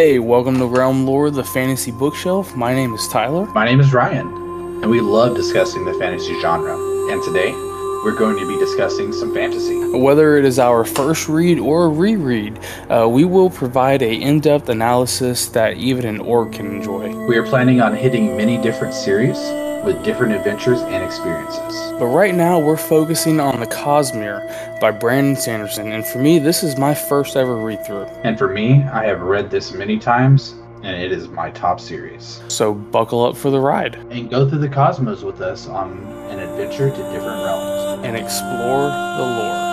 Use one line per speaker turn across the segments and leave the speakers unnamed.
Hey, welcome to Realm Lore, the fantasy bookshelf. My name is Tyler.
My name is Ryan, and we love discussing the fantasy genre. And today, we're going to be discussing some fantasy.
Whether it is our first read or a reread, uh, we will provide a in-depth analysis that even an orc can enjoy.
We are planning on hitting many different series with different adventures and experiences.
But right now, we're focusing on the Cosmere by Brandon Sanderson, and for me, this is my first ever read-through.
And for me, I have read this many times, and it is my top series.
So buckle up for the ride
And go through the cosmos with us on an adventure to different realms.
and explore the lore.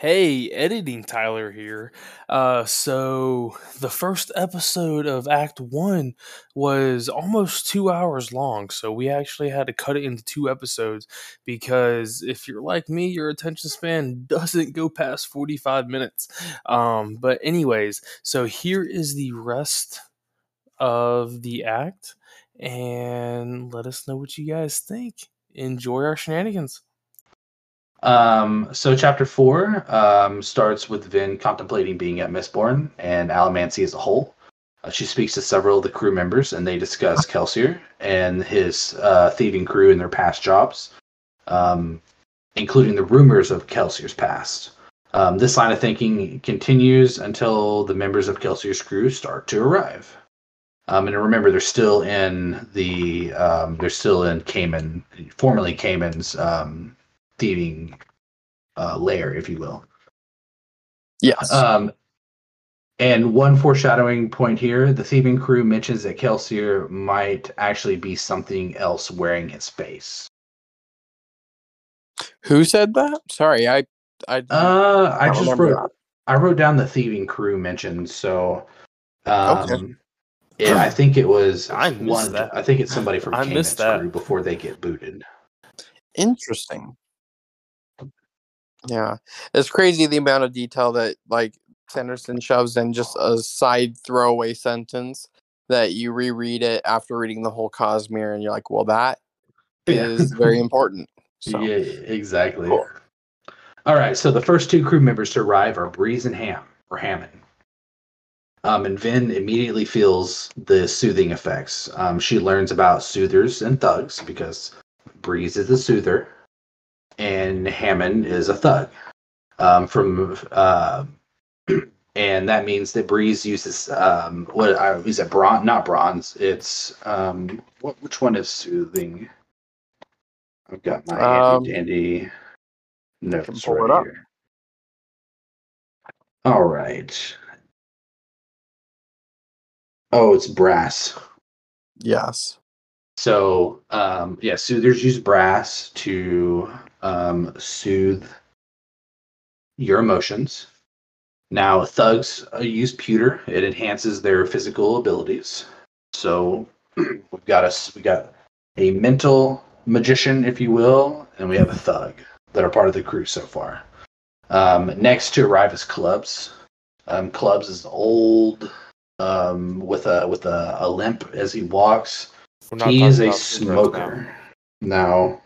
Hey, editing Tyler here. Uh, so the first episode of Act One was almost two hours long, so we actually had to cut it into two episodes because if you're like me, your attention span doesn't go past 45 minutes. Um, but, anyways, so here is the rest of the act, and let us know what you guys think. Enjoy our shenanigans.
Um, so chapter four um, starts with Vin contemplating being at Mistborn and Allomancy as a whole. Uh, she speaks to several of the crew members, and they discuss Kelsier and his uh, thieving crew and their past jobs, um, including the rumors of Kelsier's past. Um, this line of thinking continues until the members of Kelsier's crew start to arrive. Um, and remember, they're still in the um, they're still in Camon, formerly Camon's um, thieving uh, lair, if you will.
Yes.
Um, and one foreshadowing point here: the thieving crew mentions that Kelsier might actually be something else wearing his face.
Who said that? Sorry, I I
Uh, I
don't
just
remember
wrote I wrote down the thieving crew mentioned, so um,
Okay.
yeah, I think it was
I
one.
that.
I think it's somebody from
I
Camon's
missed that.
crew before they get booted.
interesting. Yeah, it's crazy the amount of detail that like Sanderson shoves in just a side throwaway sentence that you reread it after reading the whole Cosmere, and you're like, well, that
Yeah.
is very important. So
Yeah, exactly.
Cool.
All right, so the first two crew members to arrive are Breeze and Ham, or Hammond. Um, and Vin immediately feels the soothing effects. Um, she learns about soothers and thugs because Breeze is a soother and Hammond is a thug. Um, from uh, and that means that Breeze uses um, what I is it bronze? Not bronze. It's um, what? Which one is soothing? I've got my
Um,
handy dandy notes right here. All right. Oh, it's brass.
yes,
So, um, yeah, soothers use brass to um, soothe your emotions. Now, thugs uh, use pewter; it enhances their physical abilities. So, we've got us, we got a mental magician, if you will, and we have a thug that are part of the crew so far. Um, next to arrive is clubs. Um, clubs is old, um, with a with a, a limp as he walks. He is a
cigarettes now.
smoker. Now,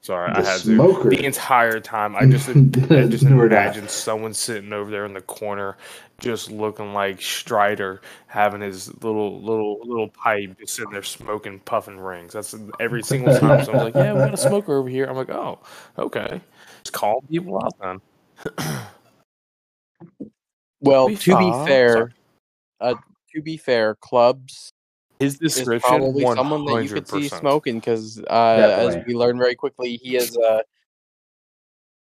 Sorry,
the
I had
smoker.
to. The entire time, I just, I just
We're
imagine someone sitting over there in the corner, just looking like Strider, having his little, little, little pipe, just sitting there smoking, puffing rings. That's every single time. Someone's like, "Yeah, we got a smoker over here." I'm like, "Oh, okay." Just call people out then.
Well,
Be
to be fair, uh, to be fair, clubs
His
is
description,
probably
one
someone that you could see smoking because, uh, as we learn very quickly, he is a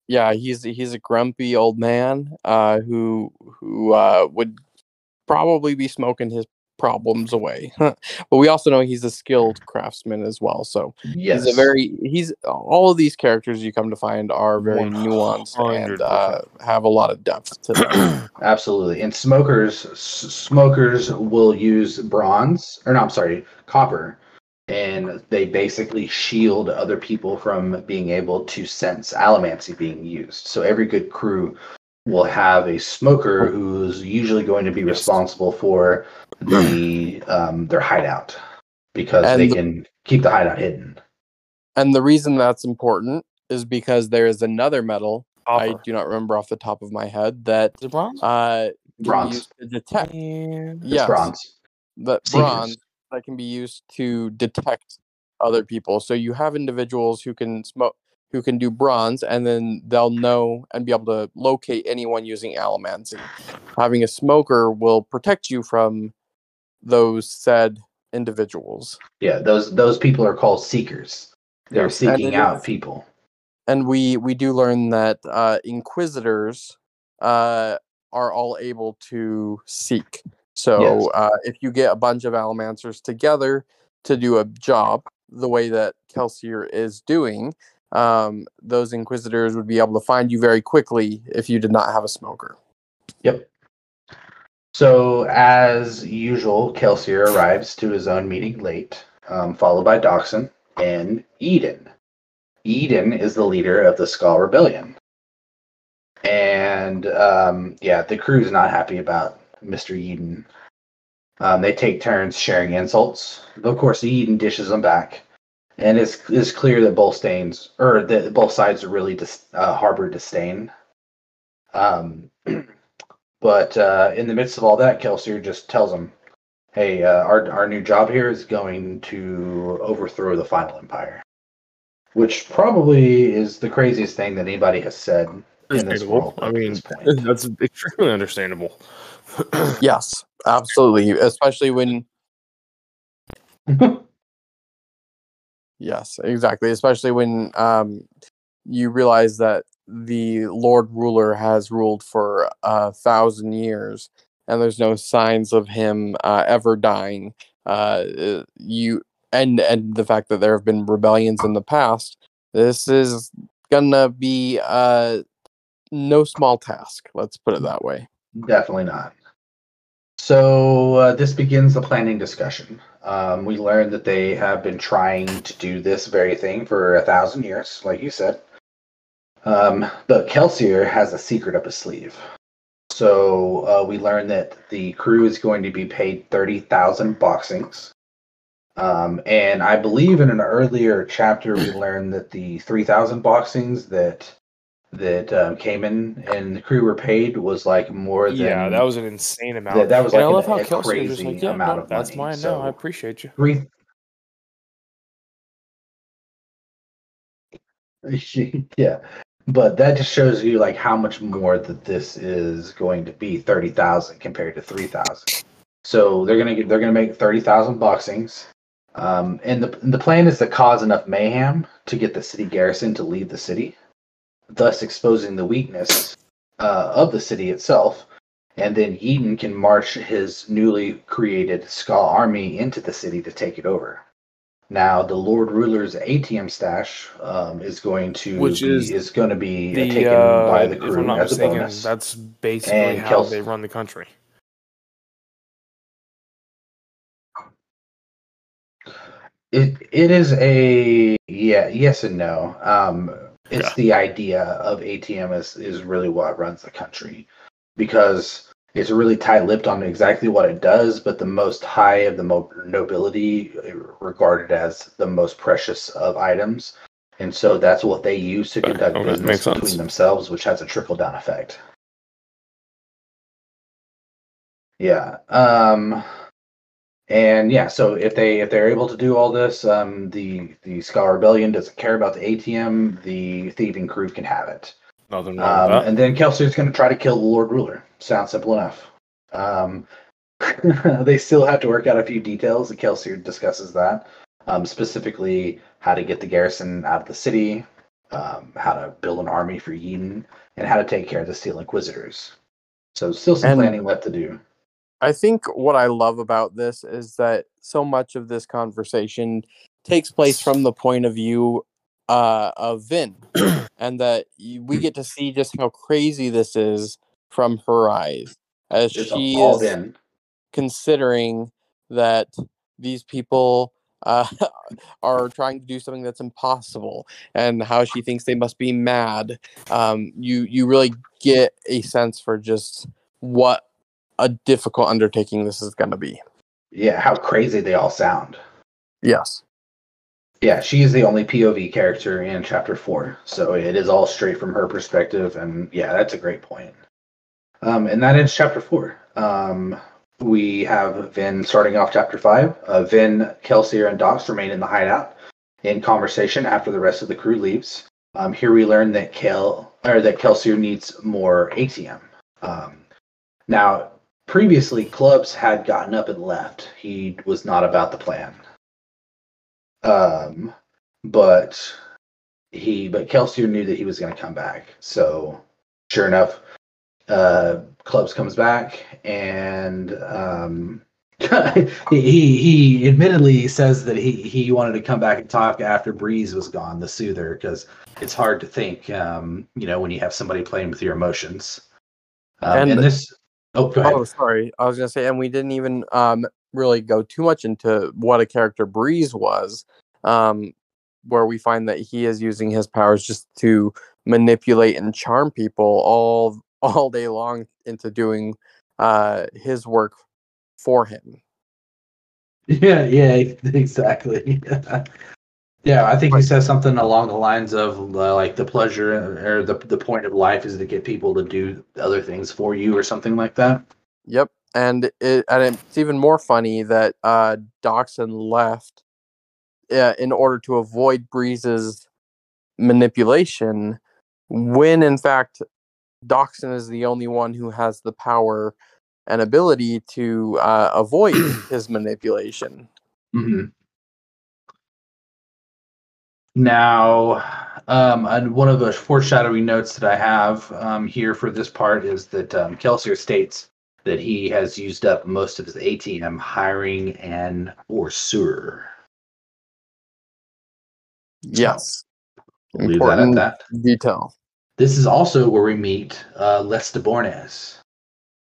yeah, he's he's a grumpy old man uh, who who uh, would probably be smoking his problems away. but we also know he's a skilled craftsman as well. So
yes,
he's a very he's all of these characters you come to find are very nuanced and uh, have a lot of depth to them.
absolutely. And smokers, s- smokers will use bronze, or no, I'm sorry, copper, and they basically shield other people from being able to sense allomancy being used. So every good crew will have a smoker who's usually going to be
Yes.
responsible for the um, their hideout. because
And
they
the-
can keep the hideout hidden.
And the reason that's important is because there is another metal I do not remember off the top of my head that
Is it bronze?
uh can be
Bronze.
used to detect
And
It's
yes,
bronze.
the
Seekers.
bronze that can be used to detect other people. So you have individuals who can smoke who can do bronze and then they'll know and be able to locate anyone using allomancy. Having a smoker will protect you from those said individuals.
Yeah, those those people are called seekers. They're
Yes,
seeking out
is-
people.
and we we do learn that uh, inquisitors uh, are all able to seek. So
Yes.
uh, if you get a bunch of allomancers together to do a job the way that Kelsier is doing, um, those inquisitors would be able to find you very quickly if you did not have a smoker.
Yep. So as usual, Kelsier arrives to his own meeting late, um, followed by Dockson and Yeden. Yeden is the leader of the Skaa Rebellion. And um, yeah, the crew's not happy about Mr. Yeden. Um, they take turns sharing insults. Of course, Yeden dishes them back. And it's, it's clear that both stains, or that both sides are really dis, uh, harbor disdain. Um, but uh, in the midst of all that, Kelsier just tells him, "Hey, uh, our our new job here is going to overthrow the final empire," which probably is the craziest thing that anybody has said in this
Understandable.
world.
I mean, that's extremely understandable.
Yes, absolutely. Especially when Yes, exactly. Especially when um, you realize that the Lord Ruler has ruled for a thousand years, and there's no signs of him uh, ever dying. Uh, uh, you and and the fact that there have been rebellions in the past. This is gonna be uh, no small task. Let's put it that way.
Definitely not. So uh, this begins the planning discussion. Um, we learned that they have been trying to do this very thing for a thousand years, like you said. Um, but Kelsier has a secret up his sleeve. So uh, we learned that the crew is going to be paid thirty thousand boxings. Um, and I believe in an earlier chapter we learned that the three thousand boxings that that um, came in and the crew were paid was like more than
yeah, that was an insane amount.
that- that was
and
like
I love
an-
how
a
Kelsey was
crazy
like, "Yeah,
amount
no,
of
that's
money,
mine
so-
now. I appreciate you."
three. yeah, but that just shows you like how much more that this is going to be thirty thousand compared to three thousand. So they're gonna get they're gonna make thirty thousand boxings. Um, and the the plan is to cause enough mayhem to get the city garrison to leave the city, thus exposing the weakness uh, of the city itself. And then Yeden can march his newly created Skaa army into the city to take it over. Now, the Lord Ruler's atium stash um, is going to
Which
be,
is
is going to be uh,
The
taken
uh,
by the
if
crew
I'm not
as a
mistaken,
bonus.
that's basically
And
how
Kels-
they run the country.
It it is a yeah yes and no. Um, it's
Yeah.
the idea of atium is is really what runs the country because it's really tight-lipped on exactly what it does, but the most high of the mo- nobility uh, regarded as the most precious of items, and so that's what they use to conduct
okay,
business
makes sense.
between themselves, which has a trickle-down effect. Yeah. Um and yeah, so if they if they're able to do all this, um the the Skaa Rebellion doesn't care about the atium, the thieving crew can have it.
Nothing wrong
Um,
with that.
and then Kelsier's going to try to kill the Lord Ruler. Sounds simple enough. Um, they still have to work out a few details. and Kelsey discusses that, um, specifically how to get the garrison out of the city, um, how to build an army for Yeden, and how to take care of the Steel Inquisitors. So still some
And-
planning left to do.
I think what I love about this is that so much of this conversation takes place from the point of view uh, of Vin, and that we get to see just how crazy this is from her eyes, as she is
in.
considering that these people uh, are trying to do something that's impossible, and how she thinks they must be mad. Um, you you really get a sense for just what a difficult undertaking this is going to be.
Yeah, how crazy they all sound.
Yes.
Yeah, she is the only POV character in chapter four, so it is all straight from her perspective, and yeah, that's a great point. Um, and that ends chapter four. Um, we have Vin starting off chapter five. Uh, Vin, Kelsier, and Dox remain in the hideout in conversation after the rest of the crew leaves. Um, here we learn that Kel or that Kelsier needs more atium. Um, now, previously, Clubs had gotten up and left. He was not about the plan. Um, but he, but Kelsier knew that he was going to come back. So, sure enough, uh, Clubs comes back and um, he he admittedly says that he he wanted to come back and talk after Breeze was gone, the soother, because it's hard to think, um, you know, when you have somebody playing with your emotions. Um, and,
And-
this, oh.
Oh, sorry. I was gonna say, and we didn't even um really go too much into what a character Breeze was, um, where we find that he is using his powers just to manipulate and charm people all all day long into doing uh his work for him.
Yeah, yeah, exactly. Yeah, I think he says something along the lines of uh, like the pleasure or the the point of life is to get people to do other things for you or something like that.
Yep. And it and it's even more funny that uh Dockson left uh, in order to avoid Breeze's manipulation when in fact Dockson is the only one who has the power and ability to uh, avoid his manipulation.
hmm Now, um, and one of the foreshadowing notes that I have um, here for this part is that um, Kelsier states that he has used up most of his atium hiring an Orsuer.
Yes.
We'll leave that at that.
detail.
This is also where we meet uh, Lestibournes,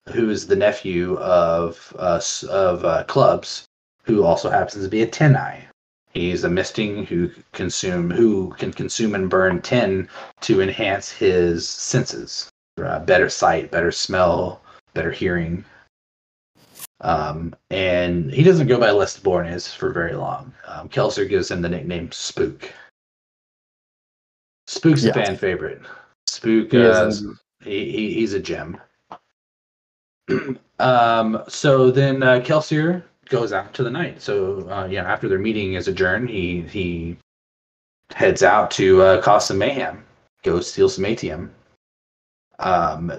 who is the nephew of uh, of uh, Clubs, who also happens to be a Eye. He's a misting who consume who can consume and burn tin to enhance his senses, uh, better sight, better smell, better hearing. Um, and he doesn't go by Lestibournes for very long. Um, Kelsier gives him the nickname Spook. Spook's
Yes.
a fan favorite. Spook
He is
uh, he, he he's a gem. um, so then uh, Kelsier goes out to the night. So uh, yeah, after their meeting is adjourned, he he heads out to uh, cause some mayhem, go steal some atium. Um,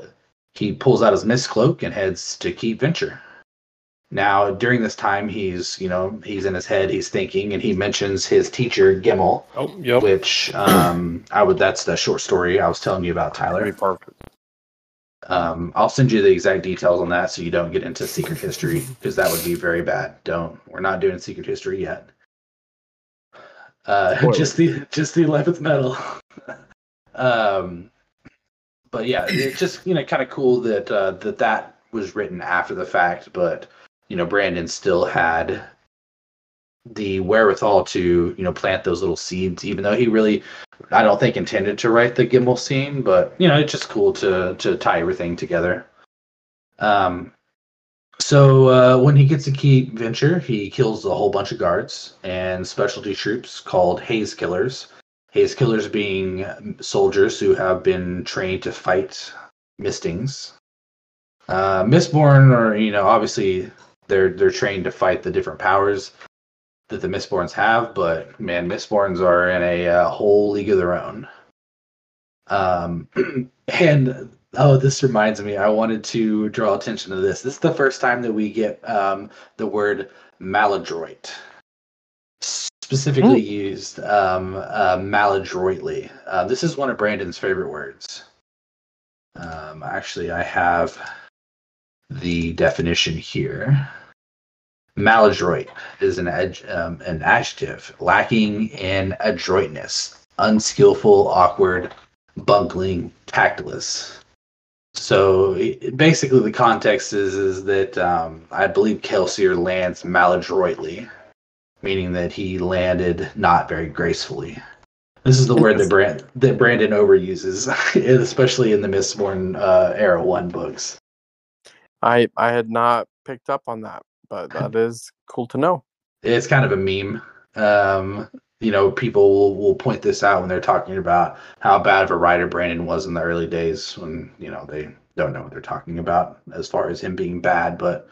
he pulls out his mist cloak and heads to Keep Venture. Now, during this time, he's you know he's in his head, he's thinking, and he mentions his teacher Gemmel,
Oh, yep.
which um, I would that's the short story I was telling you about, Tyler.
perfect.
Um, I'll send you the exact details on that so you don't get into secret history because that would be very bad. Don't. We're not doing secret history yet. Uh, just the just the eleventh metal. um, but yeah, it's just you know kind of cool that uh, that that was written after the fact, but you know Brandon still had the wherewithal to you know plant those little seeds, even though he really I don't think intended to write the Gemmel scene, but you know, it's just cool to to tie everything together. Um, so uh, when he gets to Keep Venture, he kills a whole bunch of guards and specialty troops called Hazekillers. Haze Killers being soldiers who have been trained to fight Mistings. Uh, Mistborn are you know obviously they're they're trained to fight the different powers that the Mistborns have, but man, Mistborns are in a uh, whole league of their own. Um, and oh, this reminds me, I wanted to draw attention to this. This is the first time that we get um, the word maladroit specifically used um, uh, maladroitly. Uh, this is one of Brandon's favorite words. Um, actually, I have the definition here. Maladroit is an ad, um, an adjective lacking in adroitness, unskillful, awkward, bungling, tactless. So it- basically, the context is is that um, I believe Kelsier lands maladroitly, meaning that he landed not very gracefully. This is the word that Brand that Brandon overuses, especially in the Mistborn uh, era one books.
I I had not picked up on that, but that is cool to know.
it's kind of a meme. Um, you know, people will, will point this out when they're talking about how bad of a writer Brandon was in the early days when, you know, they don't know what they're talking about as far as him being bad. But,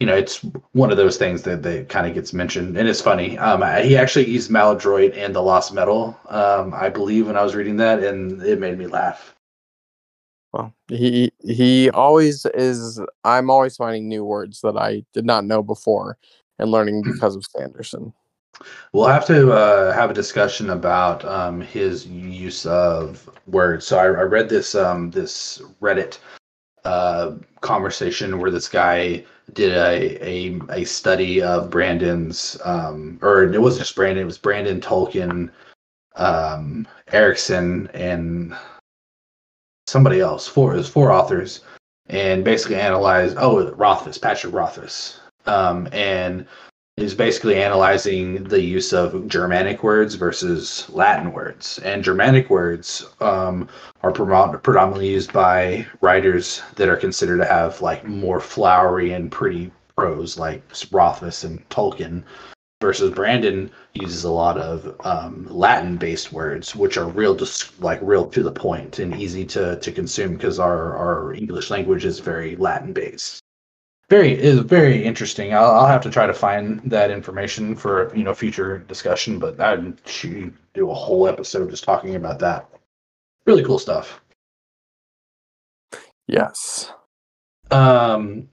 you know, it's one of those things that, that kind of gets mentioned. And it's funny. Um, he actually used Maladroit and the Lost Metal, um, I believe, when I was reading that, and it made me laugh.
Well, he he always is. I'm always finding new words that I did not know before, and learning because of Sanderson.
We'll have to uh, have a discussion about um, his use of words. So I, I read this um, this Reddit uh, conversation where this guy did a a, a study of Brandon's, um, or it wasn't just Brandon, it was Brandon Tolkien, um, Erikson, and somebody else. Four was four authors, and basically analyzed. Oh, Rothfuss, Patrick Rothfuss, um, and is basically analyzing the use of Germanic words versus Latin words. And Germanic words um, are predominantly used by writers that are considered to have like more flowery and pretty prose, like Rothfuss and Tolkien. Versus Brandon uses a lot of um, Latin-based words, which are real, just like real to the point and easy to to consume because our our English language is very Latin-based very is very interesting. I'll, I'll have to try to find that information for you know future discussion, but I'd do a whole episode just talking about that. Really cool stuff.
Yes.
Um,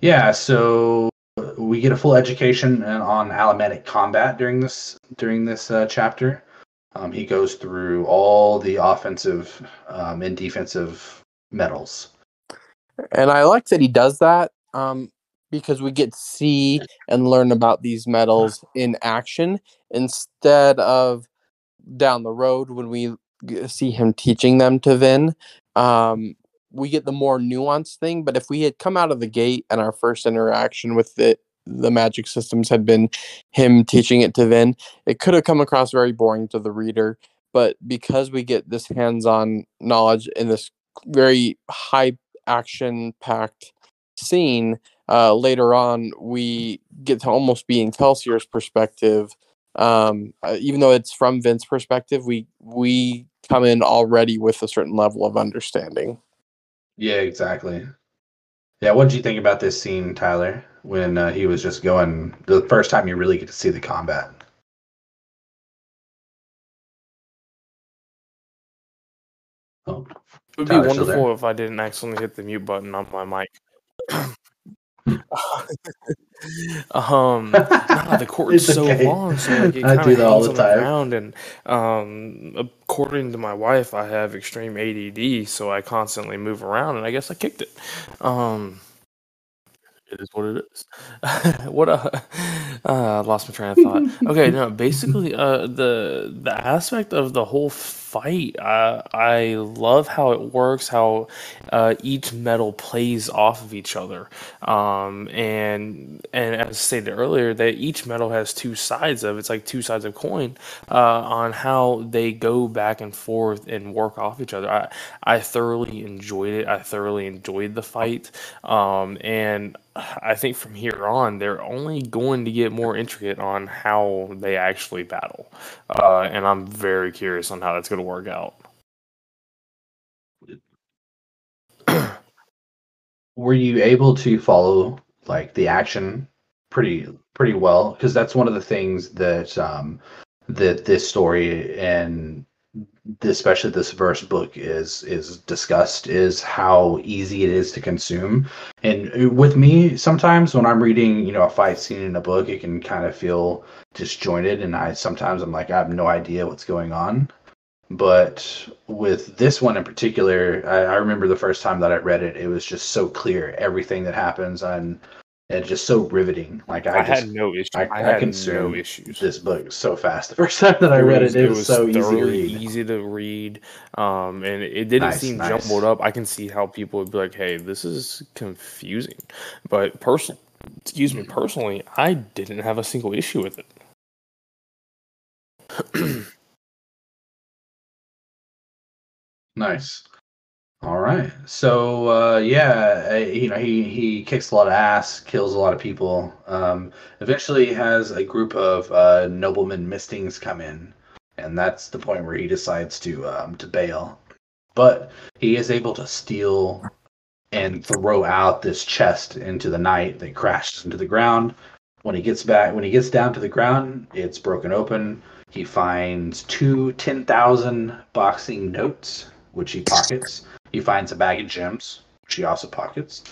yeah. So we get a full education on Allomantic combat during this during this uh, chapter. Um, he goes through all the offensive um, and defensive metals,
And I like that he does that um, because we get to see and learn about these metals in action instead of down the road when we see him teaching them to Vin. Um, we get the more nuanced thing, but if we had come out of the gate and our first interaction with it, the magic systems had been him teaching it to Vin, it could have come across very boring to the reader. But because we get this hands on knowledge in this very high action packed scene uh, later on, we get to almost be in Kelsier's perspective. Um, uh, even though it's from Vince's perspective, we we come in already with a certain level of understanding.
Yeah, exactly. Yeah, what did you think about this scene, Tyler? When uh, he was just going the first time you really get to see the combat.
Oh, it would be wonderful if I didn't accidentally hit the mute button on my mic. um, nah, the cord's so okay. long, so like it kind of hangs on the ground. And um, according to my wife, I have extreme ADD, so I constantly move around, and I guess I kicked it. Um, it is what it is. what uh, uh, lost my train of thought. Okay, no, basically, uh, the the aspect of the whole fight, uh, I love how it works, how uh, each metal plays off of each other, um, and and as stated earlier, that each metal has two sides of it's like two sides of coin uh, on how they go back and forth and work off each other. I I thoroughly enjoyed it. I thoroughly enjoyed the fight, um, and I think from here on, they're only going to get more intricate on how they actually battle, uh, and I'm very curious on how that's going to work out.
Were you able to follow like the action pretty pretty well? Because that's one of the things that um, that this story and especially this first book is is discussed is how easy it is to consume and with me sometimes when i'm reading you know a fight scene in a book it can kind of feel disjointed and i sometimes i'm like i have no idea what's going on but with this one in particular, I, I, remember the first time that I read it, it was just so clear everything that happens and it's just so riveting. Like I,
I
just,
had no issues.
I, I, I consumed no issues. this book so fast. The first time that I read it, it, was, so easy to read.
Easy to read, um, and it didn't nice, seem nice. jumbled up. I can see how people would be like, "Hey, this is confusing," but personally, excuse me, personally, I didn't have a single issue with it.
Nice. All right. So uh, yeah, uh, you know he he kicks a lot of ass, kills a lot of people. Um, eventually, has a group of uh, noblemen mistings come in, and that's the point where he decides to um, to bail. But he is able to steal and throw out this chest into the night that crashes into the ground. When he gets back, when he gets down to the ground, it's broken open. He finds two 10,000 boxing notes, which he pockets. He finds a bag of gems, which he also pockets.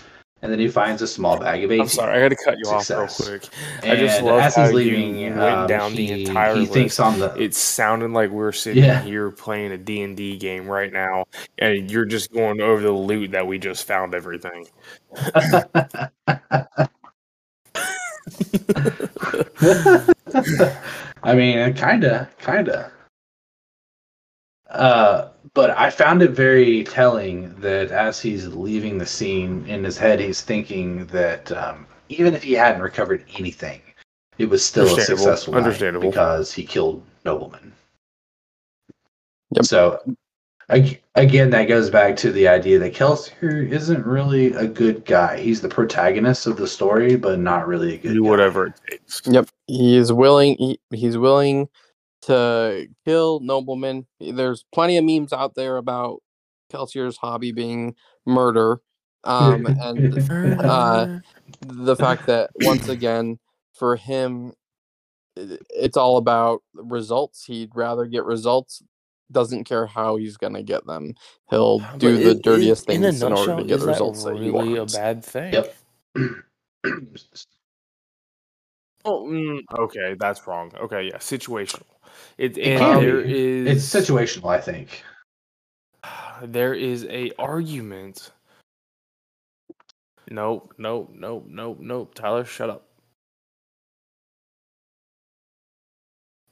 And then he finds a small bag of atium.
I'm sorry, I had to cut you
Success.
off real quick. I just love
as
how
he's
you
leaving,
went
um,
down
he,
the entire
he
list.
thinks on the
It sounded like we are sitting
Yeah.
here playing a D&D game right now, and you're just going over the loot that we just found everything.
I mean, kinda, kinda. Uh, but I found it very telling that as he's leaving the scene, in his head, he's thinking that um, even if he hadn't recovered anything, it was still a
Understandable,
successful night
understandable.
because he killed nobleman.
Yep.
So, again, that goes back to the idea that Kelsier isn't really a good guy. He's the protagonist of the story, but not really a good
Do
guy.
whatever it takes.
Yep, he is willing. He, he's willing to kill noblemen. There's plenty of memes out there about Kelsier's hobby being murder, um, and uh, the fact that once again for him, it's all about results. He'd rather get results. Doesn't care how he's gonna get them. He'll
But
do the
it-
dirtiest
it-
things in, order
nutshell,
to get the results that, he
really
wants.
a bad thing.
Yep.
Oh, mm, okay, that's wrong. Okay, yeah, situational. It,
It
and
can
there
be.
is
It's situational, I think.
there is a argument. Nope, nope, nope, nope, nope. Tyler, shut up.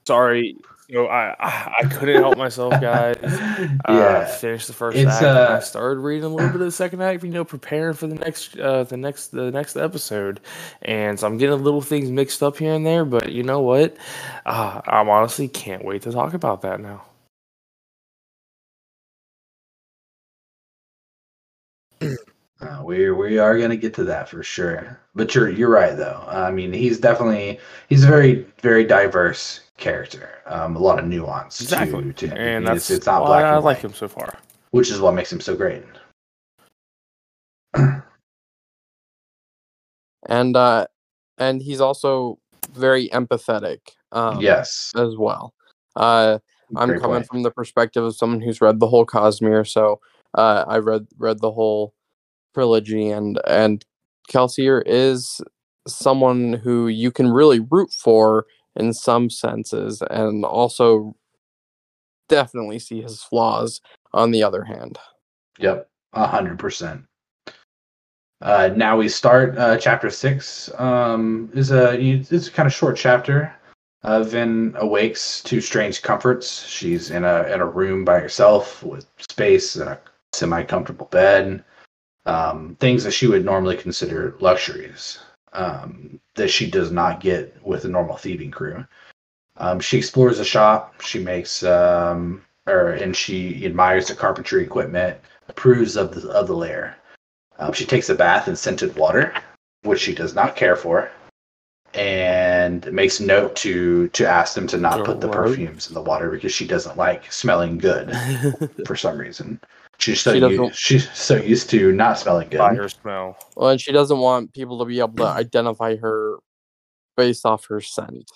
Sorry, so I I, I couldn't help myself, guys. Uh,
yeah.
finished the first
It's,
act. and I
uh,
started reading a little bit of the second act, you know, preparing for the next, uh, the next, the next episode, and so I'm getting little things mixed up here and there. But you know what? Uh, I'm honestly can't wait to talk about that now.
Uh, we we are gonna get to that for sure. But you're you're right though. I mean, he's definitely he's a very very diverse character. Um, a lot of nuance
Exactly,
to, to him.
and
It's-
that's
it's, not
why
black
I
and
like
white,
him so far.
which is what makes him so great.
and uh, and he's also very empathetic. Um,
yes,
as well. Uh, I'm
Great
coming
point.
from the perspective of someone who's read the whole Cosmere, so uh, I read read the whole trilogy, and and Kelsier is someone who you can really root for in some senses, and also definitely see his flaws. On the other hand,
Yep, a hundred percent. Uh, now we start uh, chapter six. Um, is a it's a kind of short chapter. Uh, Vin awakes to strange comforts. She's in a in a room by herself with space and a semi comfortable bed. Um, things that she would normally consider luxuries um, that she does not get with a normal thieving crew. Um, she explores the shop. She makes um, or and she admires the carpentry equipment approves of the of the lair. Um, she takes a bath in scented water, which she does not care for, and makes note to to ask them to not put the perfumes in the water because she doesn't like smelling good for some reason. She's so
She
used, she's so used to not smelling good.
By her smell.
well, and she doesn't want people to be able to identify her based off her scent.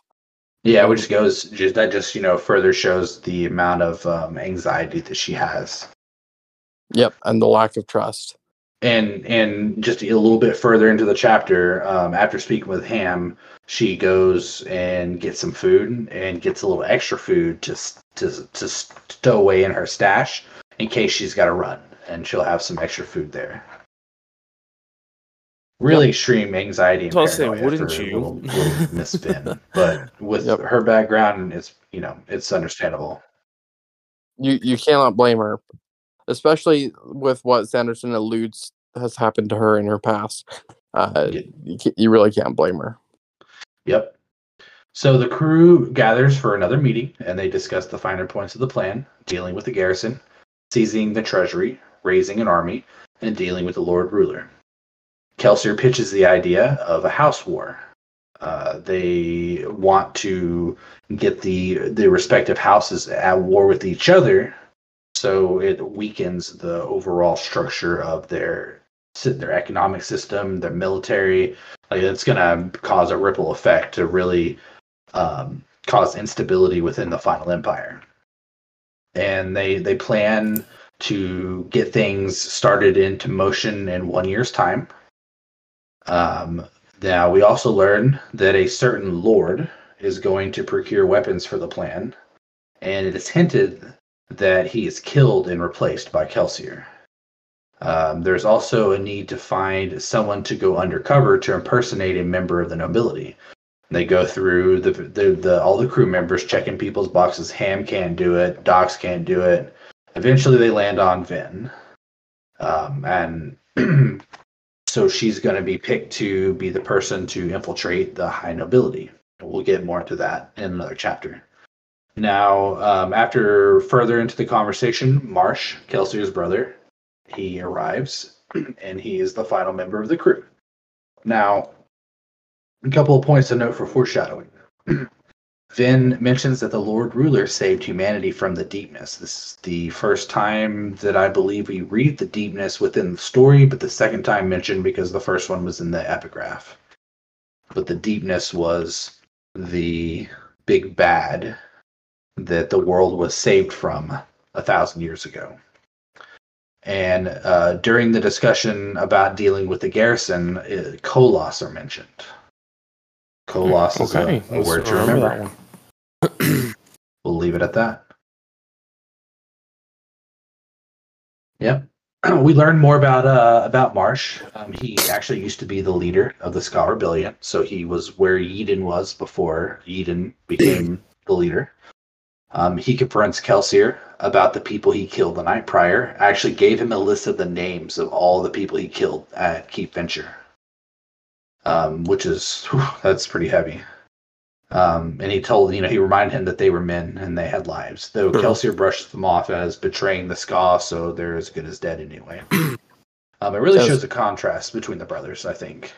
Yeah, which goes just that just you know further shows the amount of um, anxiety that she has.
Yep, and the lack of trust.
and and just a little bit further into the chapter um, after speaking with ham she goes and gets some food and gets a little extra food to to to stow away in her stash in case she's got to run and she'll have some extra food there really extreme anxiety and
I was saying, wouldn't you?
little, little miss Finn. but with
Yep.
her background it's you know it's understandable
you you cannot blame her, especially with what Sanderson alludes has happened to her in her past. Uh,
Yeah.
you, you really can't blame her.
Yep. So the crew gathers for another meeting and they discuss the finer points of the plan, dealing with the garrison, seizing the treasury, raising an army, and dealing with the Lord Ruler. Kelsier pitches the idea of a house war. Uh, they want to get the the respective houses at war with each other, so it weakens the overall structure of their their economic system, their military. Like it's going to cause a ripple effect to really um, cause instability within the final empire. And they they plan to get things started into motion in one year's time. Um, now we also learn that a certain lord is going to procure weapons for the plan, and it is hinted that he is killed and replaced by Kelsier. Um, there's also a need to find someone to go undercover to impersonate a member of the nobility. They go through the, the, the all the crew members checking people's boxes. Ham can't do it. Dox can't do it. Eventually, they land on Vin, um, and so she's going to be picked to be the person to infiltrate the high nobility. We'll get more into that in another chapter. Now, um, after further into the conversation, Marsh, Kelsier's brother, he arrives, and he is the final member of the crew. Now, a couple of points to note for foreshadowing. Vin mentions that the Lord Ruler saved humanity from the deepness. This is the first time that I believe we read the deepness within the story, but the second time mentioned because the first one was in the epigraph. But the deepness was the big bad that the world was saved from a thousand years ago. And uh, during the discussion about dealing with the garrison, uh, are mentioned. Koloss is
Okay,
a, a word to
remember
remember.
that one.
We'll leave it at that. Yep. We learned more about uh, about Marsh. Um, he actually used to be the leader of the Skaa Rebellion, so he was where Yeden was before Yeden became the leader. Um, he confronts Kelsier about the people he killed the night prior. Actually, gave him a list of the names of all the people he killed at Keep Venture, um, which is whew, that's pretty heavy. Um, and he told, you know, he reminded him that they were men and they had lives. Though
Sure.
Kelsier brushed them off as betraying the Skaa, so they're as good as dead anyway. um, it really shows the contrast between the brothers, I think.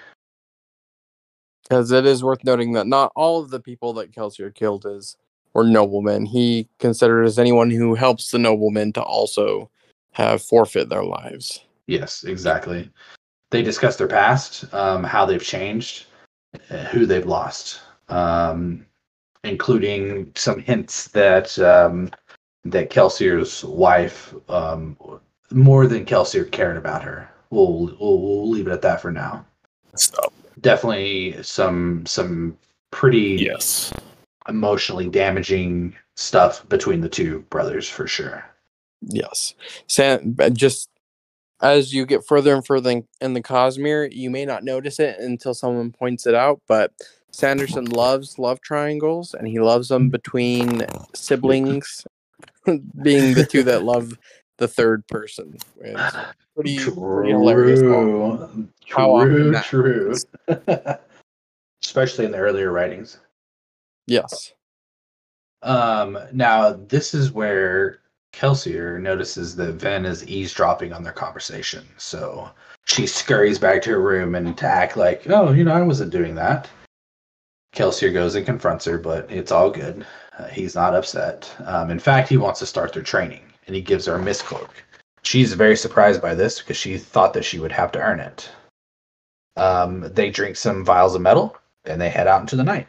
Because it is worth noting that not all of the people that Kelsier killed is were noblemen. He considers anyone who helps the noblemen to also have forfeit their lives.
Yes, exactly. They discuss their past, um, how they've changed, uh, who they've lost, um, including some hints that um, that Kelsier's wife, um, more than Kelsier cared about her. We'll, we'll we'll leave it at that for now.
Stop.
Definitely some some pretty
Yes.
emotionally damaging stuff between the two brothers for sure.
Yes. San, but just as you get further and further in, in the Cosmere, you may not notice it until someone points it out, but Sanderson loves love triangles and he loves them between siblings being the two that love the third person. It's pretty, hilarious.
True.
how
True, true. Especially in the earlier writings.
Yes.
Um, now, this is where Kelsier notices that Ven is eavesdropping on their conversation. So she scurries back to her room and to act like, oh, you know, I wasn't doing that. Kelsier goes and confronts her, but it's all good. Uh, he's not upset. Um, in fact, he wants to start their training, and he gives her a miscloak. She's very surprised by this because she thought that she would have to earn it. Um, they drink some vials of metal, and they head out into the night.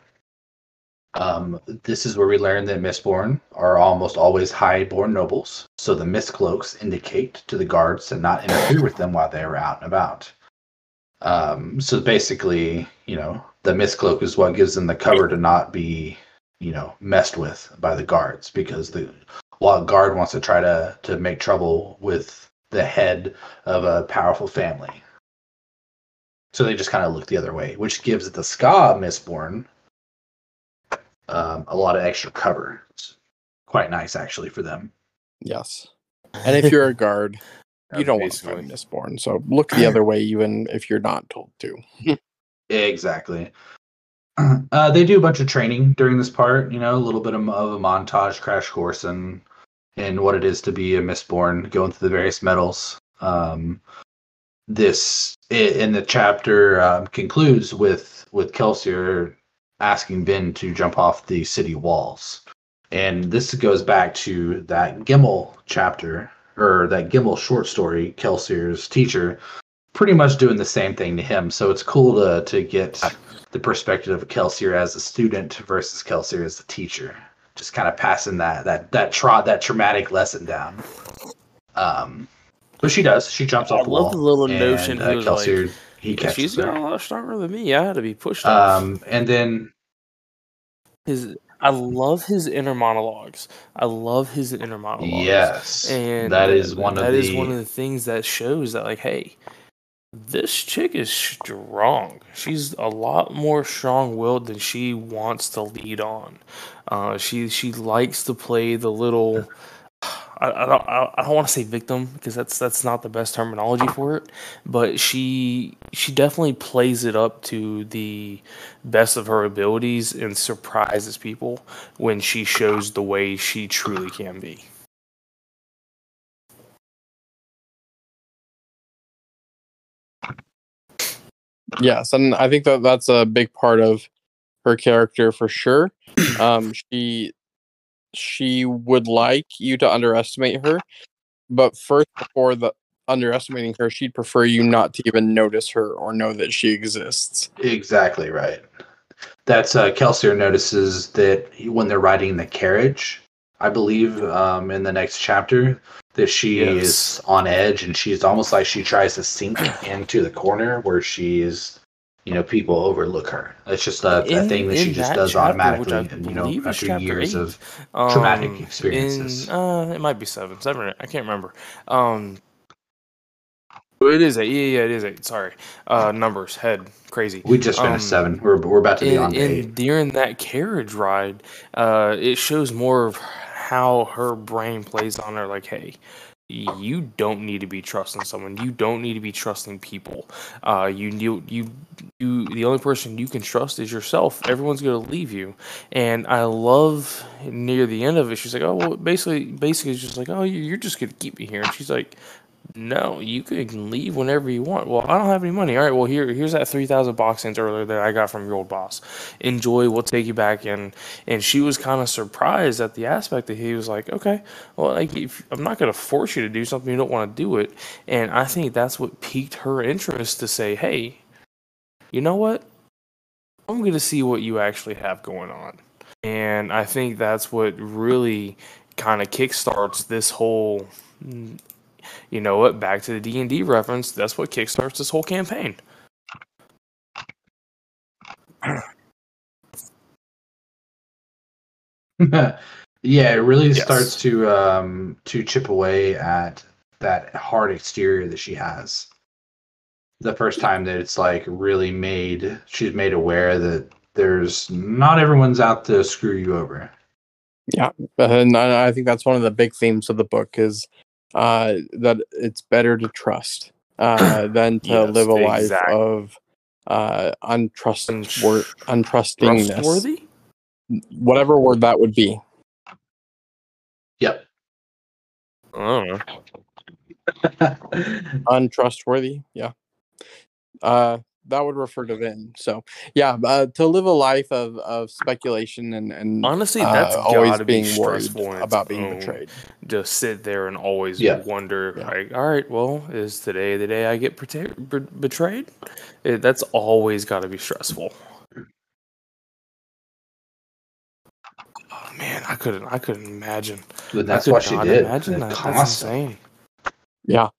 Um, this is where we learn that Mistborn are almost always high-born nobles, so the miscloaks indicate to the guards to not interfere with them while they are out and about. Um, so basically, you know, the miscloak is what gives them the cover to not be, you know, messed with by the guards because the while a guard wants to try to to make trouble with the head of a powerful family. So they just kind of look the other way, which gives the Skaa Mistborn um, a lot of extra cover. It's quite nice, actually, for them.
Yes. And if you're a guard, you don't want to
basically.
find Mistborn. So look the other way, even if you're not told to.
Exactly. Uh, they do a bunch of training during this part. You know, a little bit of, of a montage crash course and in what it is to be a Mistborn, going through the various metals. Um, this in the chapter um, concludes with with Kelsier asking Vin to jump off the city walls, and this goes back to that Gemmel chapter or that Gemmel short story. Kelsier's teacher, pretty much doing the same thing to him. So it's cool to to get the perspective of Kelsier as a student versus Kelsier as a teacher. Just kind of passing that that that tra- that traumatic lesson down. Um, but she does. She jumps off
I
the
love
wall.
the little
and,
notion
uh,
was like,
Kelsier, he
"Yeah,
catches
she's got a lot stronger than me. I had to be pushed off.
Um, and then
his I love his inner monologues. I love his inner monologues.
yes,
and
that is one of
that
the
is one of the things that shows that like, hey, this chick is strong. She's a lot more strong-willed than she wants to lead on. Uh, she she likes to play the little. I, I don't I don't want to say victim because that's that's not the best terminology for it, but she she definitely plays it up to the best of her abilities and surprises people when she shows the way she truly can be.
Yes, and I think that that's a big part of her character for sure. Um, she she would like you to underestimate her, but first before the underestimating her, she'd prefer you not to even notice her or know that she exists.
Exactly right. That's uh, Kelsier notices that when they're riding the carriage, I believe um, in the next chapter, that she
Yes.
is on edge and she's almost like she tries to sink into the corner where she is, you know, people overlook her. It's just a, a thing that she just
that
does
chapter,
automatically, you know, after years
eight,
of traumatic
um,
experiences.
In, uh, it might be seven, seven. I can't remember. Um, it is eight. Yeah, yeah, it is eight. Sorry, uh, numbers, head, crazy.
We just finished
um,
seven. We're, we're about to be on
in,
eight.
during that carriage ride, uh, it shows more of how her brain plays on her. Like, hey, you don't need to be trusting someone. You don't need to be trusting people. Uh, you you you you. The only person you can trust is yourself. Everyone's gonna leave you. And I love near the end of it. She's like, oh, well, basically, basically, it's just like, oh, you- you're just gonna keep me here. And she's like. No, you can leave whenever you want. Well, I don't have any money. All right, well here here's that three thousand box boxings earlier that I got from your old boss. Enjoy, we'll take you back in. And she was kind of surprised at the aspect that he was like, okay, well, like if, I'm not going to force you to do something you don't want to do it. And I think that's what piqued her interest to say, hey, you know what? I'm going to see what you actually have going on. And I think that's what really kind of kickstarts this whole you know what back to the d&d reference that's what kickstarts this whole campaign
yeah, it really
Yes.
starts to um to chip away at that hard exterior that she has. The first time that it's like really made she's made aware that there's not everyone's out to screw you over.
Yeah, and I I think that's one of the big themes of the book is uh, that it's better to trust uh, than to
Yes,
live a life
exactly.
of uh, untrust
Untr-
wor- untrustingness, whatever word that would be.
Yep.
i don't know
untrustworthy yeah uh that would refer to Vin. So yeah, uh, to live a life of, of speculation and and
honestly
uh,
that's
always
gotta be
being worried
stressful
about being
own.
betrayed.
just sit there and always
Yeah.
wonder
Yeah.
like all right well is today the day i get beta- be- betrayed It- that's always got to be stressful oh man i couldn't i couldn't imagine
But that's
I could
what she did.
imagine that that's insane
Yeah,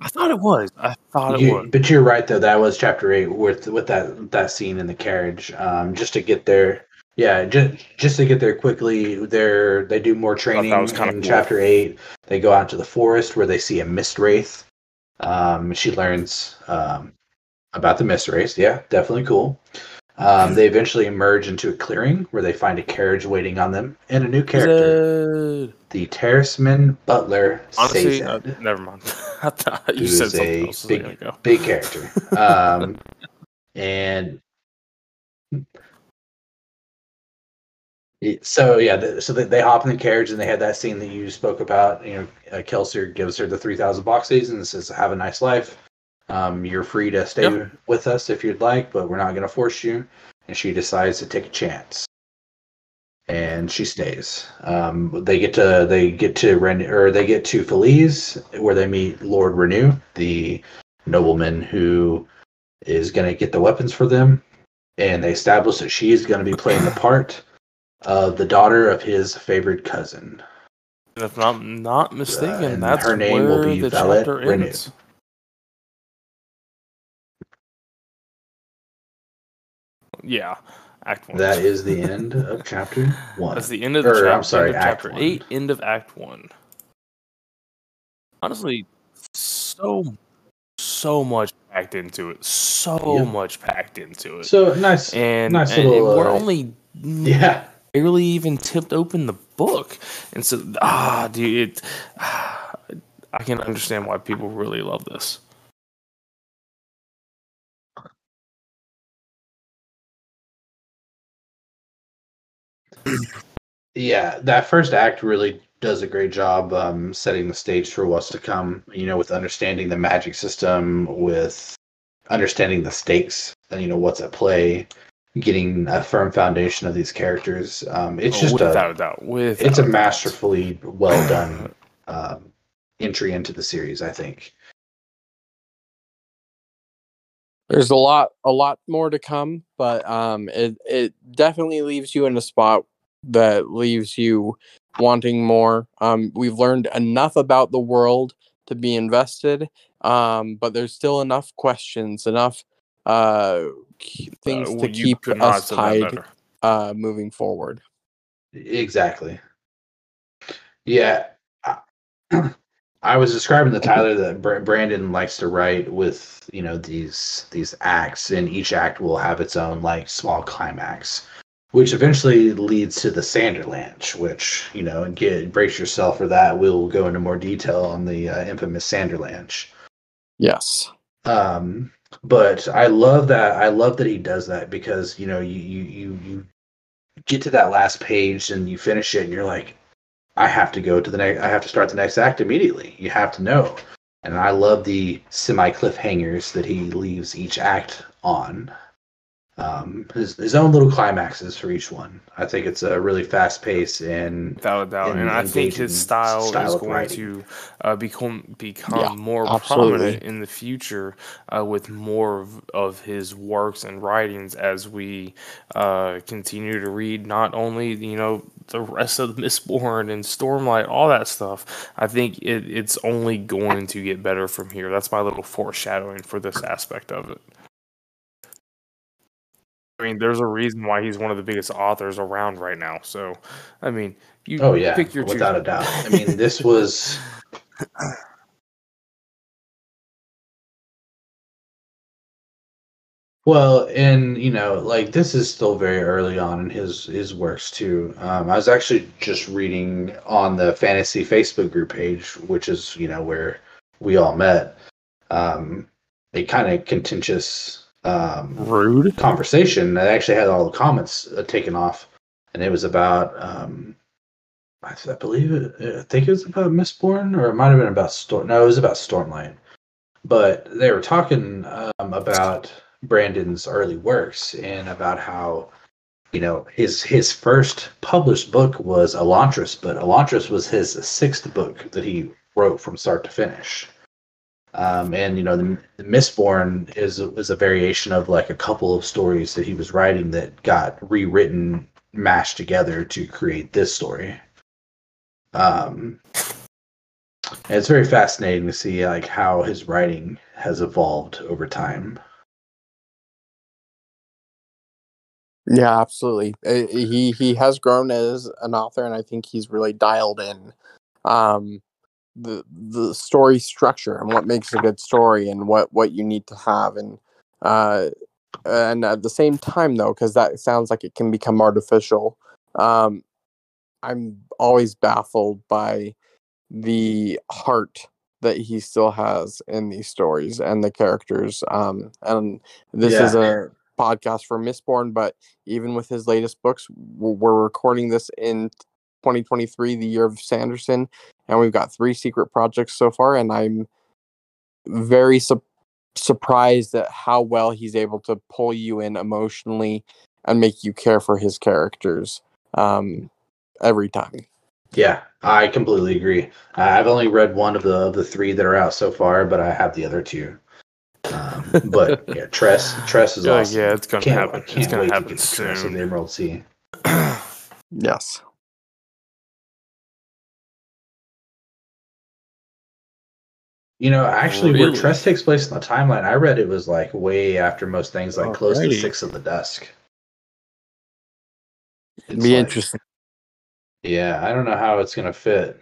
i thought it was i thought it
You-
was
but you're right though. That was chapter eight with with that that scene in the carriage. Um, just to get there, yeah, just just to get there quickly. They're they do more training
was kinda
in
cool.
chapter eight. They go out to the forest where they see a mist wraith. Um, she learns um about the mist wraith. Yeah, definitely cool. Um, they eventually emerge into a clearing where they find a carriage waiting on them and a new character,
Zed.
the Terrisman Butler
honestly uh,
Sazed.
never mind i thought you said
is
something
a
else
big-
like,
big character. Um, and So yeah, the, so they, they hop in the carriage and they had that scene that you spoke about. You know, uh, Kelsier gives her the three thousand boxes and says, "Have a nice life. Um, you're free to stay
Yep.
with us if you'd like, but we're not going to force you." And she decides to take a chance, and she stays. Um, they get to they get to Ren or they get to Fellise where they meet Lord Renoux, the nobleman who is going to get the weapons for them, and they establish that she is going to be playing the part of the daughter of his favorite cousin.
If I'm not mistaken,
and
that's
her name will be
the
Valette
chapter
Renoux.
ends. Yeah, Act One.
That is the end of chapter one.
That's the end of the
Or,
chapter.
I'm sorry,
end of
Act
chapter
One.
eight. End of Act One. Honestly, so so much packed into it. So
Yep.
much packed into it.
So nice,
and,
nice
and
little.
we're
uh,
only
yeah,
barely even tipped open the book, and so ah, dude, it, I can understand why people really love this.
Yeah. That first act really does a great job um, setting the stage for what's to come. You know, with understanding the magic system, with understanding the stakes, and you know what's at play, getting a firm foundation of these characters. Um, it's
Oh,
just
without
a
a doubt. With
it's a masterfully well done um, entry into the series. I think.
There's a lot, a lot more to come, but um, it it definitely leaves you in a spot that leaves you wanting more. Um, we've learned enough about the world to be invested, um, but there's still enough questions, enough uh things
Uh,
to keep
could not have
us tied uh moving forward.
Exactly. Yeah. I- I was describing the Tyler that Brandon likes to write with, you know, these these acts and each act will have its own like small climax, which eventually leads to the Sanderlanche, which, you know, and get brace yourself for that. We'll go into more detail on the uh, infamous Sanderlanche.
Yes.
Um, but I love that. I love that he does that because you know you you you you get to that last page and you finish it and you're like, I have to go to the next. I have to start the next act immediately. You have to know. And I love the semi cliffhangers that he leaves each act on. Um, his his own little climaxes for each one. I think it's a really fast pace and
Without a doubt,
in
and I think his style,
style
is
of
going
writing.
to uh, become become
Yeah,
more
absolutely.
prominent in the future uh, with more of, of his works and writings as we uh, continue to read not only you know the rest of the Mistborn and Stormlight, all that stuff. I think it, it's only going to get better from here. That's my little foreshadowing for this aspect of it. I mean, there's a reason why he's one of the biggest authors around right now. So, I mean, you
oh yeah,
pick your
without a doubt. I mean, this was Well, and you know, like this is still very early on in his his works too. Um, I was actually just reading on the fantasy Facebook group page, which is you know where we all met. Um, a kind of contentious um,
rude.
conversation. I actually had all the comments uh, taken off, and it was about um, I, I believe it. I think it was about Mistborn, or it might have been about Storm. No, it was about Stormlight. But they were talking um, about Brandon's early works and about how you know his his first published book was Elantris, but Elantris was his sixth book that he wrote from start to finish. Um, and you know the, the Mistborn is is a variation of like a couple of stories that he was writing that got rewritten, mashed together to create this story. Um, and it's very fascinating to see like how his writing has evolved over time.
Yeah, absolutely. Uh, He he has grown as an author, and I think he's really dialed in um, the the story structure and what makes a good story and what what you need to have and uh, and at the same time though, because that sounds like it can become artificial. Um, I'm always baffled by the heart that he still has in these stories and the characters. Um, and this is a podcast for Mistborn, but even with his latest books, we're recording this in 2023, the year of Sanderson, and we've got three secret projects so far, and I'm very su- surprised at how well he's able to pull you in emotionally and make you care for his characters um, every time.
Yeah, I completely agree. I've only read one of the of the three that are out so far, but I have the other two. Um, but yeah, Tress Tress is
Uh,
awesome.
yeah, it's gonna
can't,
happen.
I
It's gonna
wait
happen
to get to Tress of
soon.
the Emerald Sea.
Yes.
You know, actually, where
Really?
Tress takes place in the timeline, I read it was like way after most things, like close to Six of the Dusk.
It'd be
like-
interesting.
Yeah, I don't know how it's gonna fit.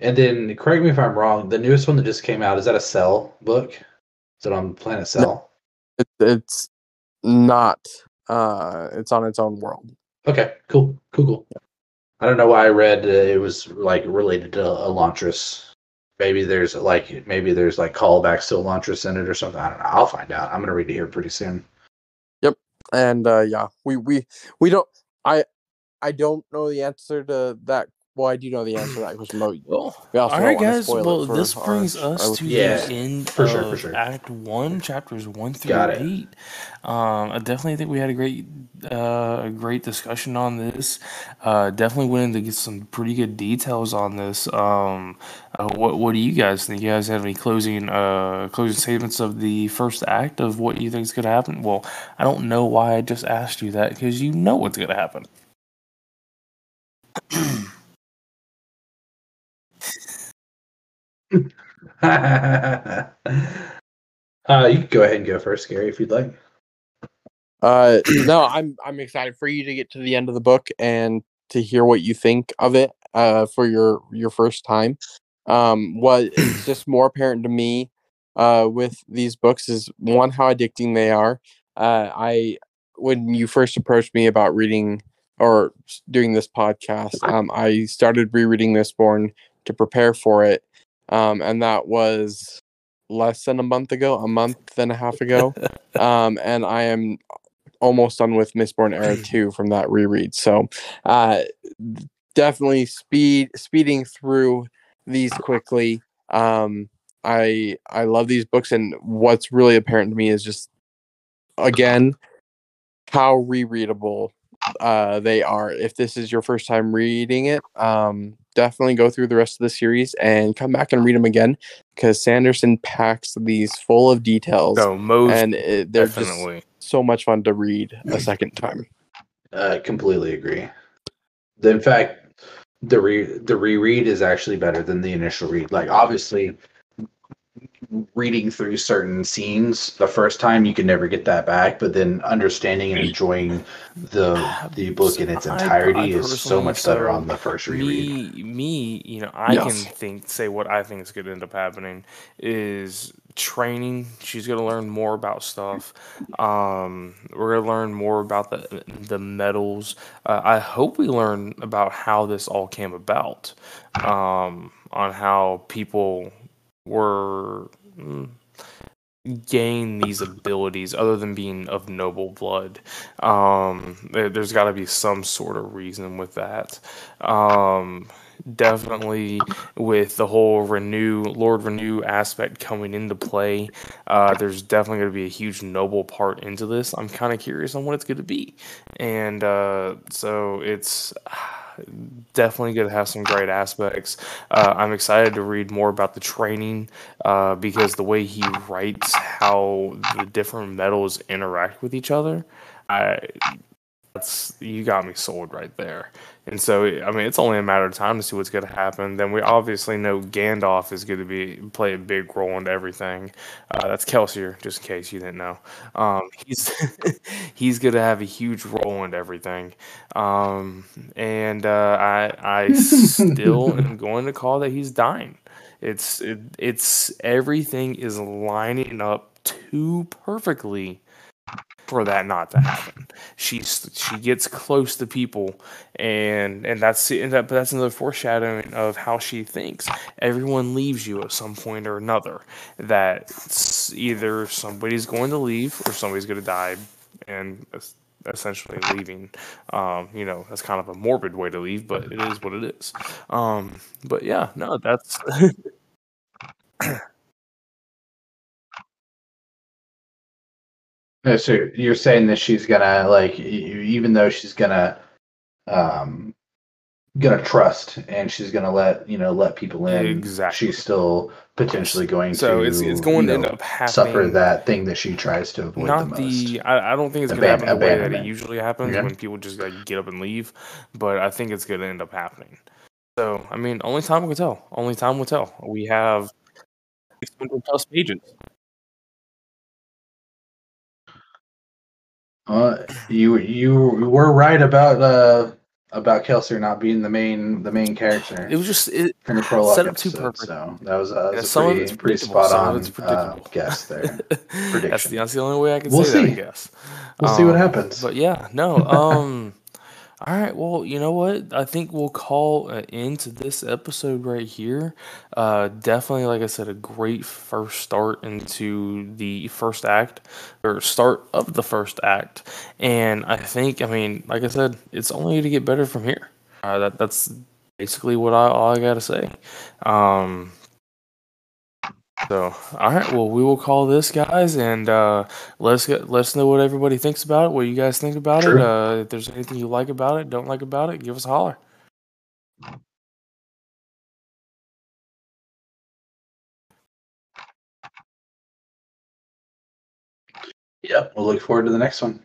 And then, correct me if I'm wrong. The newest one that just came out is that a Sel book? Is it on Planet Sel?
It, it's not. Uh, it's on its own world.
Okay, cool, cool, cool. I don't know why I read uh, it was like related to Elantris. Maybe there's like maybe there's like callbacks to Elantris in it or something. I don't know. I'll find out. I'm gonna read it here pretty soon. Yep.
And uh yeah we we we don't i i don't know the answer to that well i do know the answer to that question but
Well,
We also
all
don't
right,
wanna
guys. Well, this
our-
brings
our
us to
Yeah,
the end
for
of
sure, for sure.
Act One, chapters one through
Got
eight. Um, I definitely think we had a great, uh, a great discussion on this. Uh, definitely went into get some pretty good details on this. Um, uh, what What do you guys think? You guys have any closing, uh, closing statements of the first act of what you think is going to happen? Well, I don't know why I just asked you that because you know what's going to happen.
uh, you can go ahead and go first, Gary, if you'd like.
uh no i'm i'm excited for you to get to the end of the book and to hear what you think of it uh for your your first time um what is just more apparent to me uh with these books is one how addicting they are uh i when you first approached me about reading or doing this podcast um i started rereading Mistborn to prepare for it um and that was less than a month ago a month and a half ago um and i am almost done with Mistborn Era 2 from that reread. So uh definitely speed speeding through these quickly. Um I I love these books and what's really apparent to me is just again how rereadable uh they are. If this is your first time reading it, um definitely go through the rest of the series and come back and read them again because Sanderson packs these full of details
So most
and it, they're just
definitely.
so much fun to read a second time.
Uh, completely agree. In fact, the re the reread is actually better than the initial read. Like obviously, reading through certain scenes the first time you can never get that back, but then understanding and enjoying the the book in its
I- I
entirety is so much better
so
on the first reread.
Me, me, you know, I
Yes.
can think, say what I think is going to end up happening is training. She's going to learn more about stuff. Um, we're going to learn more about the the metals. Uh, I hope we learn about how this all came about. Um, on how people were. Gain these abilities other than being of noble blood. Um there, has got to be some sort of reason with that. Um definitely with the whole Renoux lord Renoux aspect coming into play uh there's definitely going to be a huge noble part into this. I'm kind of curious on what it's going to be. And uh so it's definitely going to have some great aspects. Uh, i'm excited to read more about the training uh, because the way he writes how the different metals interact with each other, I that's you got me sold right there. And so I mean, it's only a matter of time to see what's going to happen. Then we obviously know Gandalf is going to be play a big role into everything. Uh, that's Kelsier, just in case you didn't know. Um, he's he's going to have a huge role in everything. Um, and uh, I I still am going to call that he's dying. It's it, it's everything is lining up too perfectly for that not to happen. She's she gets close to people, and and that's and that, but that's another foreshadowing of how she thinks. Everyone leaves you at some point or another. That either somebody's going to leave or somebody's going to die, and essentially leaving. Um, you know, that's kind of a morbid way to leave, but it is what it is. Um, but yeah, no, that's.
so you're saying that she's gonna like, even though she's gonna, um, gonna trust and she's gonna let you know let people in.
Exactly.
She's still potentially going
so
to.
it's it's going
to
end up happening.
Suffer that thing that she tries to avoid
Not
the, most.
the. I, I don't think it's gonna happen the way that it usually happens when people just like get up and leave, but I think it's gonna end up happening. So I mean, only time will tell. Only time will tell. We have 600 plus pages.
Uh, you you were right about uh about Kelsier not being the main the main character.
It was just it
in the prologue set up too perfect. So that was, uh, that was a pretty, pretty spot on uh, guess there.
Prediction. That's the, that's the only way I can we'll say see. that. I guess
we'll um, see what um, happens.
But yeah, no. Um, all right. Well, you know what? I think we'll call an end to this episode right here. Uh, definitely, like I said, a great first start into the first act or start of the first act. And I think, I mean, like I said, it's only to get better from here. Uh, that that's basically what I all I got to say. Um, so, all right. Well, we will call this, guys, and uh, let's get let us know what everybody thinks about it. What you guys think about True. it? Uh, if there's anything you like about it, don't like about it, give us a holler.
Yep. We'll look forward to the next one.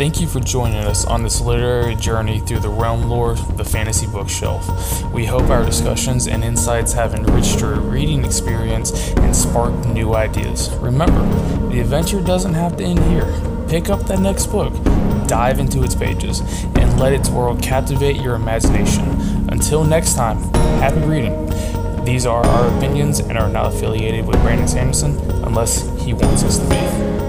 Thank you for joining us on this literary journey through the realm lore of the fantasy bookshelf. We hope our discussions and insights have enriched your reading experience and sparked new ideas. Remember, the adventure doesn't have to end here. Pick up that next book, dive into its pages, and let its world captivate your imagination. Until next time, happy reading. These are our opinions and are not affiliated with Brandon Sanderson unless he wants us to be.